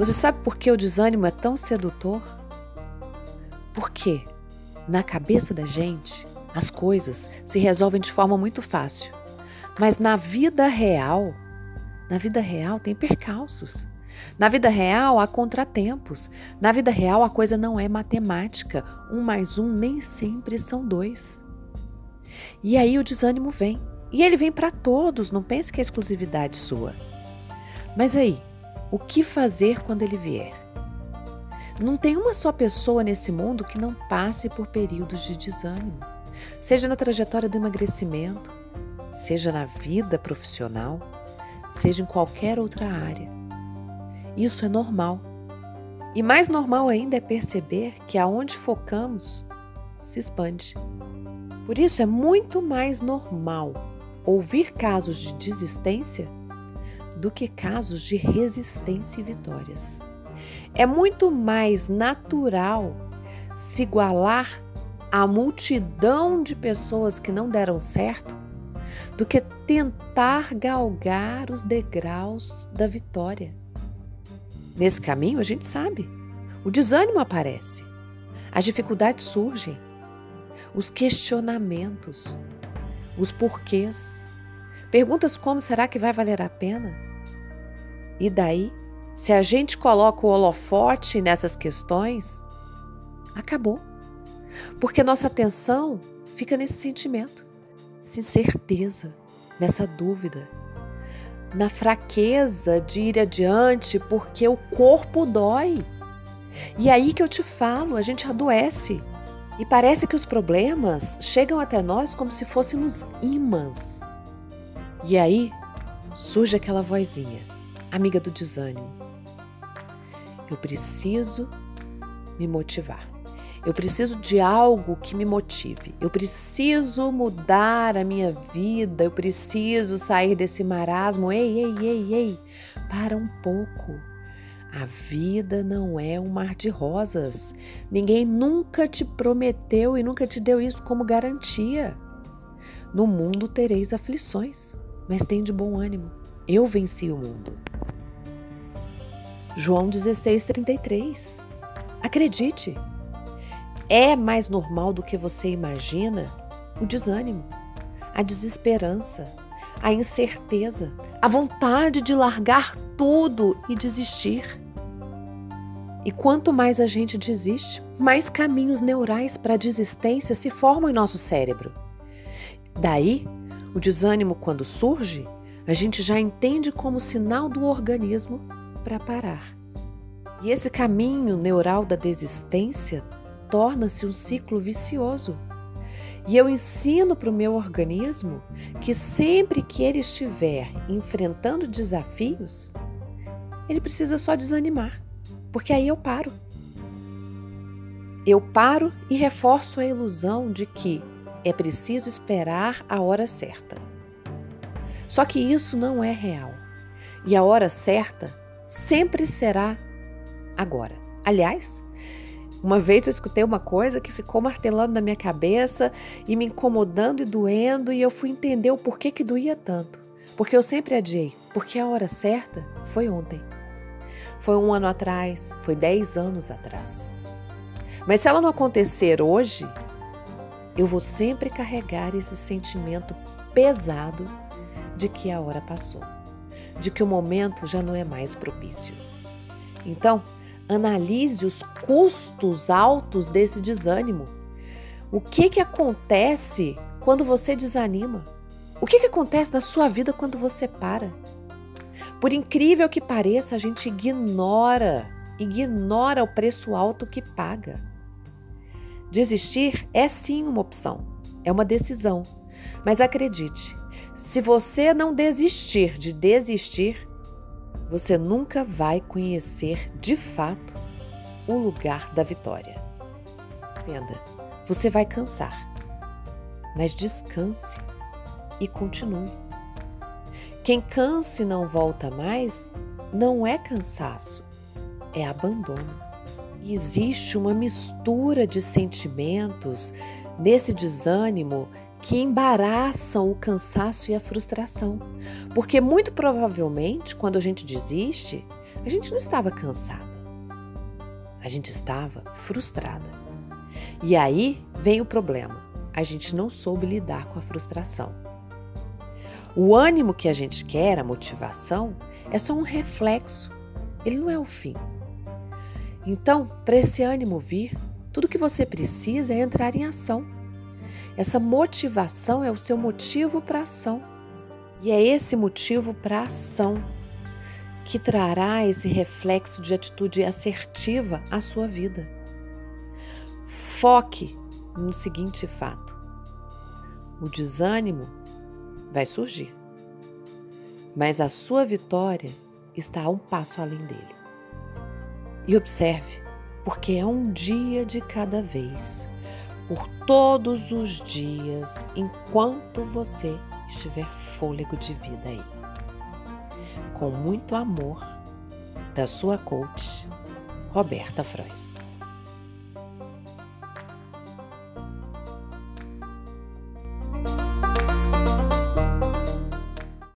Você sabe por que o desânimo é tão sedutor? Porque na cabeça da gente as coisas se resolvem de forma muito fácil. Mas na vida real, na vida real tem percalços. Na vida real há contratempos. Na vida real a coisa não é matemática. Um mais um nem sempre são dois. E aí o desânimo vem. E ele vem para todos, não pense que é exclusividade sua. Mas aí, o que fazer quando ele vier? Não tem uma só pessoa nesse mundo que não passe por períodos de desânimo, seja na trajetória do emagrecimento, seja na vida profissional, seja em qualquer outra área. Isso é normal. E mais normal ainda é perceber que aonde focamos se expande. Por isso é muito mais normal ouvir casos de desistência do que casos de resistência e vitórias. É muito mais natural se igualar à multidão de pessoas que não deram certo do que tentar galgar os degraus da vitória. Nesse caminho, a gente sabe, o desânimo aparece, as dificuldades surgem, os questionamentos, os porquês, perguntas como será que vai valer a pena? E daí, se a gente coloca o holofote nessas questões, acabou. Porque nossa atenção fica nesse sentimento, nessa incerteza, nessa dúvida, na fraqueza de ir adiante porque o corpo dói. E é aí que eu te falo, a gente adoece. E parece que os problemas chegam até nós como se fôssemos imãs. E aí surge aquela vozinha, amiga do desânimo. Eu preciso me motivar. Eu preciso de algo que me motive. Eu preciso mudar a minha vida. Eu preciso sair desse marasmo. Ei, ei, ei, ei. Para um pouco. A vida não é um mar de rosas. Ninguém nunca te prometeu e nunca te deu isso como garantia. No mundo tereis aflições, mas tem de bom ânimo. Eu venci o mundo. João 16, 33. Acredite, é mais normal do que você imagina o desânimo, a desesperança, a incerteza, a vontade de largar tudo e desistir. E quanto mais a gente desiste, mais caminhos neurais para a desistência se formam em nosso cérebro. Daí, o desânimo, quando surge, a gente já entende como sinal do organismo para parar. E esse caminho neural da desistência torna-se um ciclo vicioso. E eu ensino para o meu organismo que sempre que ele estiver enfrentando desafios, ele precisa só desanimar, porque aí eu paro. Eu paro e reforço a ilusão de que é preciso esperar a hora certa. Só que isso não é real. E a hora certa sempre será agora. Aliás, uma vez eu escutei uma coisa que ficou martelando na minha cabeça e me incomodando e doendo, e eu fui entender o porquê que doía tanto. Porque eu sempre adiei, porque a hora certa foi ontem. Foi um ano atrás, foi dez anos atrás. Mas se ela não acontecer hoje, eu vou sempre carregar esse sentimento pesado de que a hora passou, de que o momento já não é mais propício. Então, analise os custos altos desse desânimo. O que, que acontece quando você desanima? O que, que acontece na sua vida quando você para? Por incrível que pareça, a gente ignora, ignora o preço alto que paga. Desistir é sim uma opção, é uma decisão. Mas acredite, se você não desistir de desistir, você nunca vai conhecer de fato o lugar da vitória. Entenda, você vai cansar, mas descanse e continue. Quem cansa e não volta mais não é cansaço, é abandono. E existe uma mistura de sentimentos nesse desânimo que embaraçam o cansaço e a frustração. Porque muito provavelmente, quando a gente desiste, A gente não estava cansada. A gente estava frustrada. E aí vem o problema. A gente não soube lidar com a frustração. O ânimo que a gente quer, a motivação, é só um reflexo. Ele não é o fim. Então, para esse ânimo vir, tudo que você precisa é entrar em ação. Essa motivação é o seu motivo para ação. E é esse motivo para ação que trará esse reflexo de atitude assertiva à sua vida. Foque no seguinte fato: o desânimo vai surgir, mas a sua vitória está a um passo além dele. E observe, porque é um dia de cada vez, por todos os dias, enquanto você estiver fôlego de vida aí. Com muito amor, da sua coach, Roberta Frois.